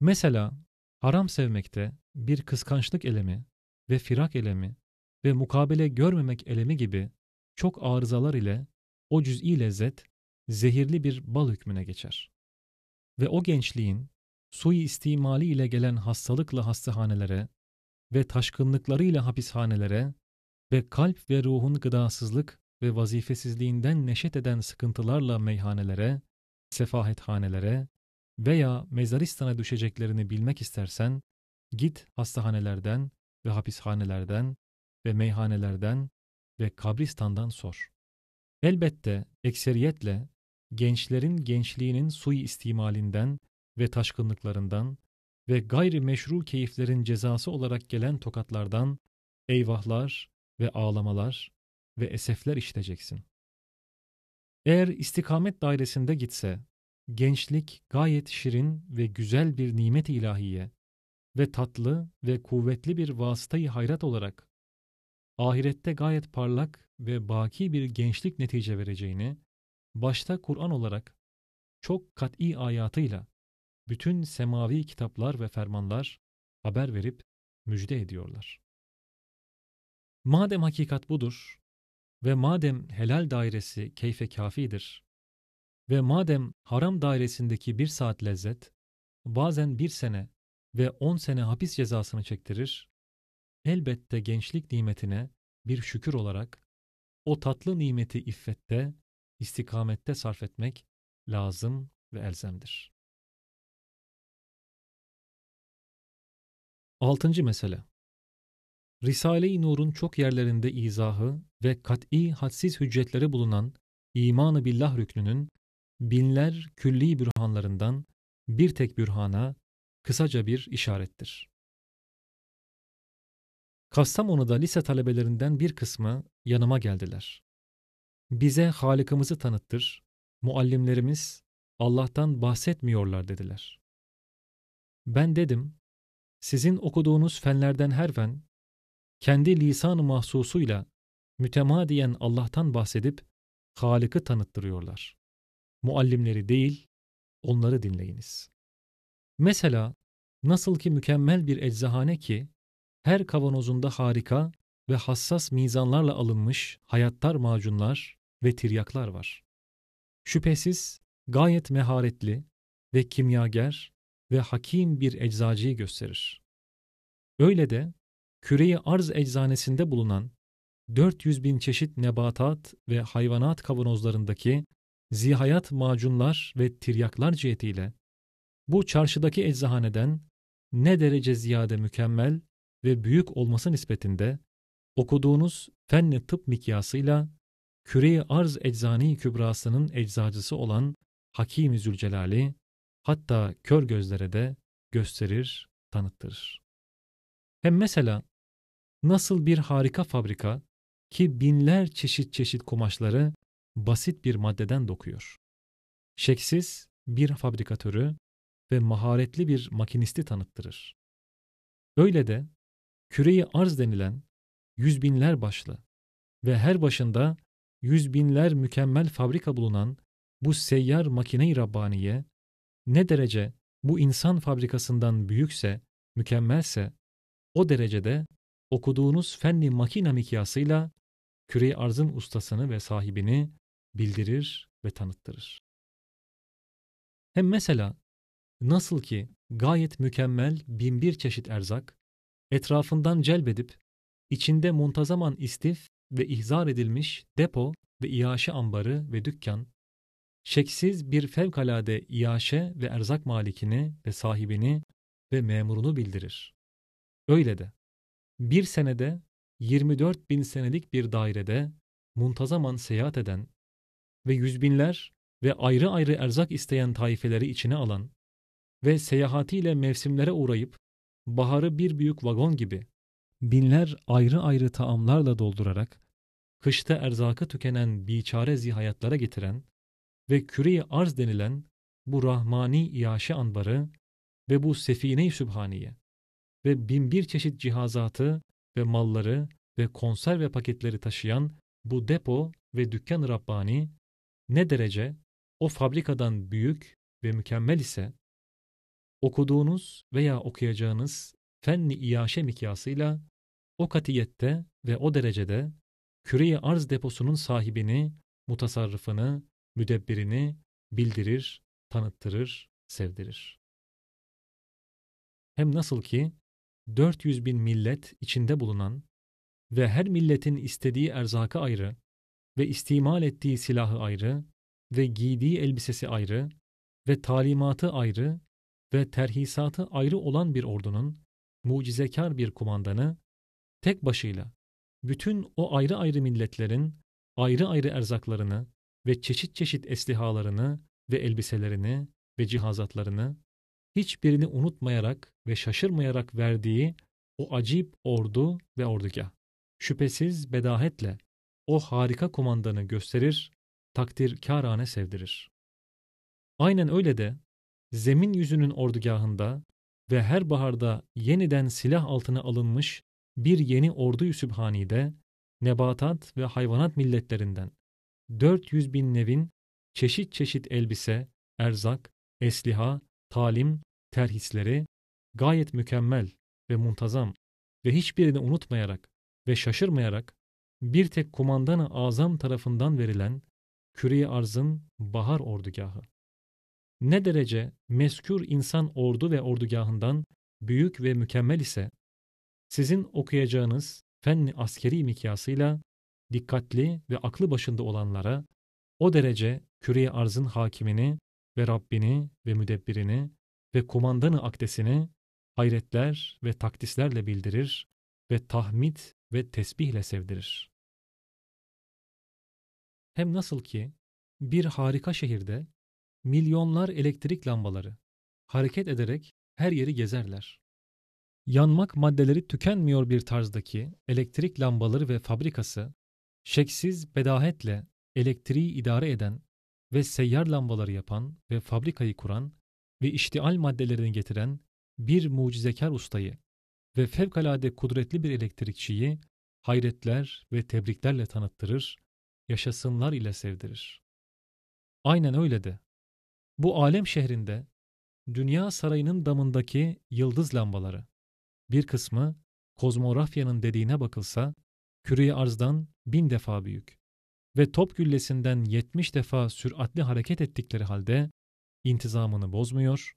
Mesela haram sevmekte bir kıskançlık elemi ve firak elemi ve mukabele görmemek elemi gibi çok arızalar ile o cüz'i lezzet zehirli bir bal hükmüne geçer. Ve o gençliğin sui istimali ile gelen hastalıkla hastahanelere ve taşkınlıklarıyla hapishanelere ve kalp ve ruhun gıdasızlık ve vazifesizliğinden neşet eden sıkıntılarla meyhanelere, sefahethanelere veya mezaristana düşeceklerini bilmek istersen, git hastahanelerden ve hapishanelerden ve meyhanelerden ve kabristandan sor. Elbette ekseriyetle gençlerin gençliğinin sui istimalinden ve taşkınlıklarından ve gayri meşru keyiflerin cezası olarak gelen tokatlardan eyvahlar ve ağlamalar ve esefler işiteceksin. Eğer istikamet dairesinde gitse, gençlik gayet şirin ve güzel bir nimet ilahiye ve tatlı ve kuvvetli bir vasıtayı hayrat olarak ahirette gayet parlak ve baki bir gençlik netice vereceğini, başta Kur'an olarak çok kat'i ayatıyla bütün semavi kitaplar ve fermanlar haber verip müjde ediyorlar. Madem hakikat budur ve madem helal dairesi keyfe kafidir ve madem haram dairesindeki bir saat lezzet bazen bir sene ve on sene hapis cezasını çektirir, elbette gençlik nimetine bir şükür olarak o tatlı nimeti iffette, istikamette sarf etmek lazım ve elzemdir. Altıncı mesele Risale-i Nur'un çok yerlerinde izahı ve kat'i hadsiz hüccetleri bulunan imanı billah rüknünün binler külli bürhanlarından bir tek bürhana kısaca bir işarettir. Kastamonu'da lise talebelerinden bir kısmı yanıma geldiler. Bize Halık'ımızı tanıttır, muallimlerimiz Allah'tan bahsetmiyorlar dediler. Ben dedim, sizin okuduğunuz fenlerden her fen, kendi lisan-ı mahsusuyla mütemadiyen Allah'tan bahsedip Halık'ı tanıttırıyorlar. Muallimleri değil, onları dinleyiniz. Mesela nasıl ki mükemmel bir eczahane ki her kavanozunda harika ve hassas mizanlarla alınmış hayattar macunlar ve tiryaklar var. Şüphesiz gayet meharetli ve kimyager ve hakim bir eczacıyı gösterir. Öyle de küreyi arz eczanesinde bulunan 400 bin çeşit nebatat ve hayvanat kavanozlarındaki zihayat macunlar ve tiryaklar cihetiyle bu çarşıdaki eczahaneden ne derece ziyade mükemmel ve büyük olması nispetinde okuduğunuz fenni tıp mikyasıyla küre arz eczani kübrasının eczacısı olan Hakim-i Zülcelal'i hatta kör gözlere de gösterir, tanıttırır. Hem mesela nasıl bir harika fabrika ki binler çeşit çeşit kumaşları basit bir maddeden dokuyor. Şeksiz bir fabrikatörü ve maharetli bir makinisti tanıttırır. Öyle de küreyi arz denilen yüz binler başlı ve her başında yüz binler mükemmel fabrika bulunan bu seyyar makine-i Rabbaniye ne derece bu insan fabrikasından büyükse, mükemmelse, o derecede okuduğunuz fenli makina mikyasıyla küre arzın ustasını ve sahibini bildirir ve tanıttırır. Hem mesela nasıl ki gayet mükemmel binbir çeşit erzak, etrafından celbedip, içinde muntazaman istif ve ihzar edilmiş depo ve iaşe ambarı ve dükkan, şeksiz bir fevkalade iaşe ve erzak malikini ve sahibini ve memurunu bildirir. Öyle de, bir senede 24 bin senelik bir dairede muntazaman seyahat eden ve yüzbinler ve ayrı ayrı erzak isteyen taifeleri içine alan ve seyahatiyle mevsimlere uğrayıp baharı bir büyük vagon gibi binler ayrı ayrı taamlarla doldurarak kışta erzakı tükenen biçare zihayatlara getiren ve küre arz denilen bu rahmani iaşe anbarı ve bu sefine-i sübhaniye ve binbir çeşit cihazatı ve malları ve konserve paketleri taşıyan bu depo ve dükkan Rabbani ne derece o fabrikadan büyük ve mükemmel ise okuduğunuz veya okuyacağınız fenni iaşe mikyasıyla o katiyette ve o derecede küre arz deposunun sahibini, mutasarrıfını, müdebbirini bildirir, tanıttırır, sevdirir. Hem nasıl ki 400 bin millet içinde bulunan ve her milletin istediği erzakı ayrı ve istimal ettiği silahı ayrı ve giydiği elbisesi ayrı ve talimatı ayrı ve terhisatı ayrı olan bir ordunun mucizekar bir kumandanı tek başıyla bütün o ayrı ayrı milletlerin ayrı ayrı erzaklarını ve çeşit çeşit eslihalarını ve elbiselerini ve cihazatlarını hiçbirini unutmayarak ve şaşırmayarak verdiği o acip ordu ve ordugah. Şüphesiz bedahetle o harika kumandanı gösterir, takdir kârane sevdirir. Aynen öyle de zemin yüzünün ordugahında ve her baharda yeniden silah altına alınmış bir yeni ordu-yu sübhanide nebatat ve hayvanat milletlerinden 400 bin nevin çeşit çeşit elbise, erzak, esliha, talim, terhisleri gayet mükemmel ve muntazam ve hiçbirini unutmayarak ve şaşırmayarak bir tek kumandanı azam tarafından verilen küre arzın bahar ordugahı. Ne derece meskür insan ordu ve ordugahından büyük ve mükemmel ise, sizin okuyacağınız fenni askeri mikyasıyla dikkatli ve aklı başında olanlara o derece küre arzın hakimini ve Rabbini ve müdebbirini ve kumandanı akdesini hayretler ve takdislerle bildirir ve tahmid ve tesbihle sevdirir. Hem nasıl ki bir harika şehirde milyonlar elektrik lambaları hareket ederek her yeri gezerler. Yanmak maddeleri tükenmiyor bir tarzdaki elektrik lambaları ve fabrikası, şeksiz bedahetle elektriği idare eden ve seyyar lambaları yapan ve fabrikayı kuran ve iştial maddelerini getiren bir mucizekar ustayı ve fevkalade kudretli bir elektrikçiyi hayretler ve tebriklerle tanıttırır, yaşasınlar ile sevdirir. Aynen öyle de. Bu alem şehrinde dünya sarayının damındaki yıldız lambaları, bir kısmı kozmografyanın dediğine bakılsa, küre arzdan bin defa büyük ve top güllesinden yetmiş defa süratli hareket ettikleri halde intizamını bozmuyor,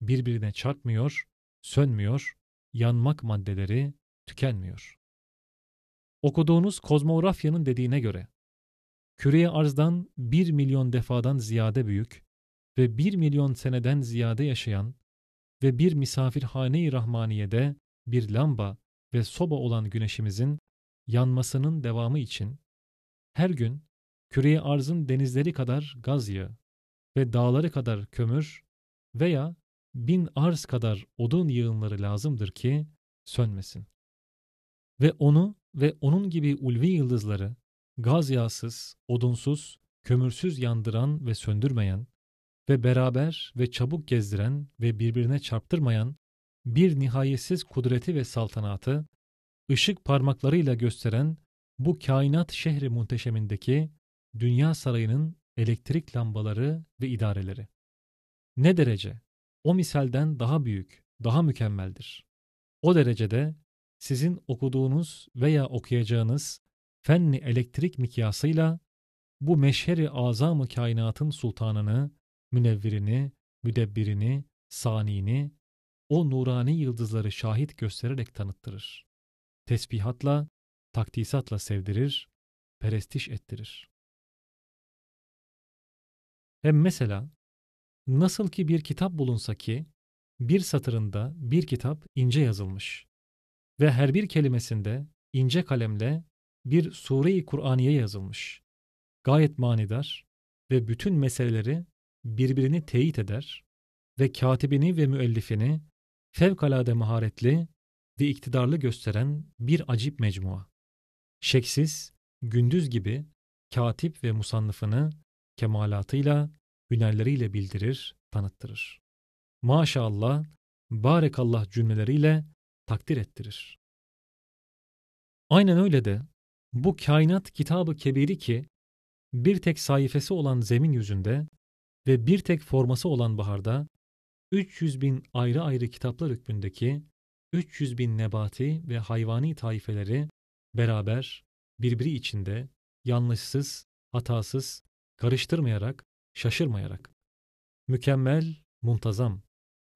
birbirine çarpmıyor, sönmüyor, yanmak maddeleri tükenmiyor. Okuduğunuz kozmografyanın dediğine göre, küreye arzdan bir milyon defadan ziyade büyük ve bir milyon seneden ziyade yaşayan ve bir misafirhane-i rahmaniyede bir lamba ve soba olan güneşimizin yanmasının devamı için her gün küreye arzın denizleri kadar gaz yağı ve dağları kadar kömür veya bin arz kadar odun yığınları lazımdır ki sönmesin. Ve onu ve onun gibi ulvi yıldızları gaz yağsız, odunsuz, kömürsüz yandıran ve söndürmeyen ve beraber ve çabuk gezdiren ve birbirine çarptırmayan bir nihayetsiz kudreti ve saltanatı, ışık parmaklarıyla gösteren bu kainat şehri muhteşemindeki dünya sarayının elektrik lambaları ve idareleri. Ne derece? O misalden daha büyük, daha mükemmeldir. O derecede sizin okuduğunuz veya okuyacağınız fenni elektrik mikyasıyla bu meşheri azam-ı kainatın sultanını, münevvirini, müdebbirini, sanini, o nurani yıldızları şahit göstererek tanıttırır. Tesbihatla, takdisatla sevdirir, perestiş ettirir. Hem mesela, nasıl ki bir kitap bulunsa ki, bir satırında bir kitap ince yazılmış ve her bir kelimesinde ince kalemle bir sure-i Kur'aniye yazılmış. Gayet manidar ve bütün meseleleri birbirini teyit eder ve katibini ve müellifini fevkalade maharetli ve iktidarlı gösteren bir acip mecmua. Şeksiz, gündüz gibi katip ve musannıfını kemalatıyla, hünerleriyle bildirir, tanıttırır. Maşallah, barekallah cümleleriyle takdir ettirir. Aynen öyle de bu kainat kitabı kebiri ki bir tek sayfası olan zemin yüzünde ve bir tek forması olan baharda 300 bin ayrı ayrı kitaplar hükmündeki 300 bin nebati ve hayvani taifeleri beraber birbiri içinde yanlışsız, hatasız, karıştırmayarak, şaşırmayarak, mükemmel, muntazam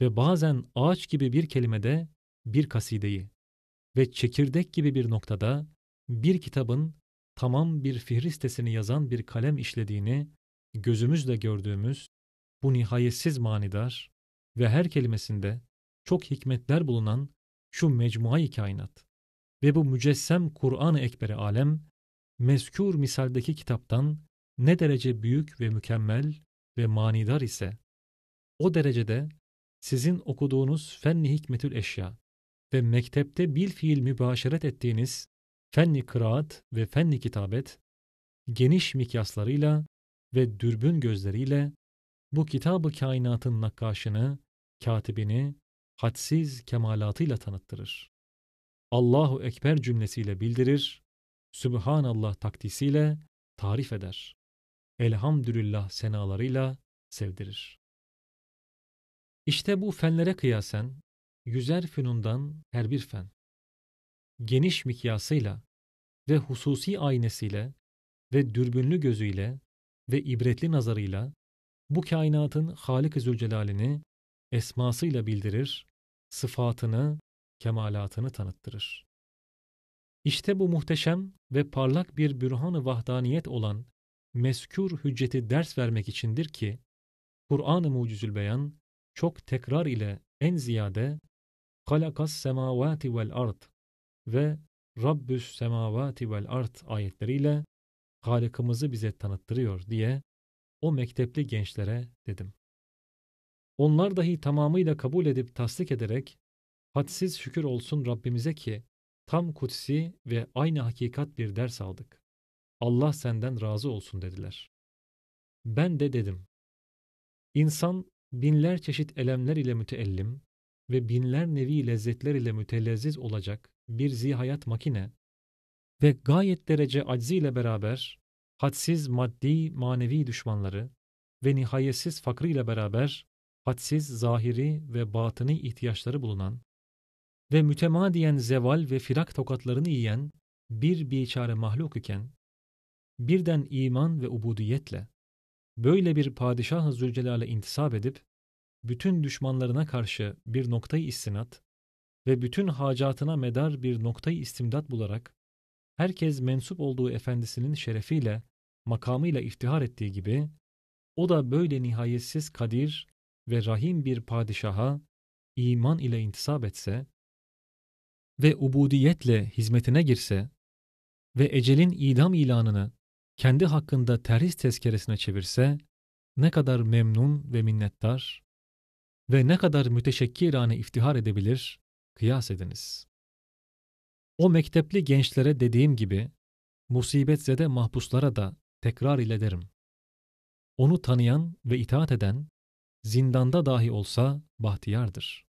ve bazen ağaç gibi bir kelimede bir kasideyi ve çekirdek gibi bir noktada bir kitabın tamam bir fihristesini yazan bir kalem işlediğini gözümüzle gördüğümüz bu nihayetsiz manidar ve her kelimesinde çok hikmetler bulunan şu mecmuayı kainat ve bu mücessem Kur'an-ı Ekber alem mezkür misaldeki kitaptan ne derece büyük ve mükemmel ve manidar ise o derecede sizin okuduğunuz fenni hikmetül eşya ve mektepte bil fiil mübaşeret ettiğiniz fenni kıraat ve fenni kitabet geniş mikyaslarıyla ve dürbün gözleriyle bu kitabı kainatın nakkaşını, katibini hadsiz kemalatıyla tanıttırır. Allahu Ekber cümlesiyle bildirir, Sübhanallah takdisiyle tarif eder. Elhamdülillah senalarıyla sevdirir. İşte bu fenlere kıyasen, yüzer fünundan her bir fen, geniş mikyasıyla ve hususi aynesiyle ve dürbünlü gözüyle ve ibretli nazarıyla bu kainatın Halik-i Zülcelal'ini esmasıyla bildirir, sıfatını, kemalatını tanıttırır. İşte bu muhteşem ve parlak bir bürhan-ı vahdaniyet olan meskûr hücceti ders vermek içindir ki, Kur'an-ı Mucizül Beyan çok tekrar ile en ziyade halakas semavati vel ard ve Rabbüs semavati vel ard ayetleriyle Halikimizi bize tanıttırıyor diye o mektepli gençlere dedim. Onlar dahi tamamıyla kabul edip tasdik ederek hadsiz şükür olsun Rabbimize ki tam kutsi ve aynı hakikat bir ders aldık. Allah senden razı olsun dediler. Ben de dedim. İnsan binler çeşit elemler ile müteellim ve binler nevi lezzetler ile mütelezziz olacak bir zihayat makine ve gayet derece acziyle beraber hadsiz maddi manevi düşmanları ve nihayetsiz fakrıyla beraber hadsiz zahiri ve batını ihtiyaçları bulunan ve mütemadiyen zeval ve firak tokatlarını yiyen bir biçare mahluk iken, birden iman ve ubudiyetle, böyle bir padişah-ı Zülcelal'e intisap edip, bütün düşmanlarına karşı bir noktayı istinat ve bütün hacatına medar bir noktayı istimdat bularak, herkes mensup olduğu efendisinin şerefiyle, makamıyla iftihar ettiği gibi, o da böyle nihayetsiz kadir ve rahim bir padişaha iman ile intisap etse ve ubudiyetle hizmetine girse ve ecelin idam ilanını kendi hakkında terhis tezkeresine çevirse ne kadar memnun ve minnettar ve ne kadar müteşekkirane iftihar edebilir kıyas ediniz. O mektepli gençlere dediğim gibi musibetzede mahpuslara da tekrar ile derim. Onu tanıyan ve itaat eden zindanda dahi olsa bahtiyardır.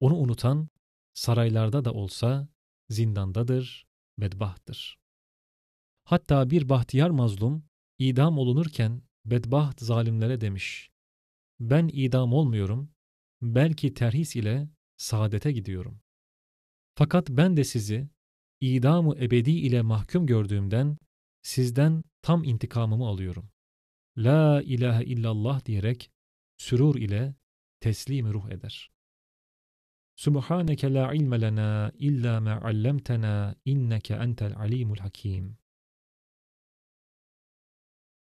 Onu unutan saraylarda da olsa zindandadır, bedbahttır. Hatta bir bahtiyar mazlum idam olunurken bedbaht zalimlere demiş. Ben idam olmuyorum, belki terhis ile saadete gidiyorum. Fakat ben de sizi idamı ebedi ile mahkum gördüğümden sizden tam intikamımı alıyorum. La ilahe illallah diyerek sürur ile teslim ruh eder. Subhaneke la ilme lena illa ma allamtena inneke entel alimul hakim.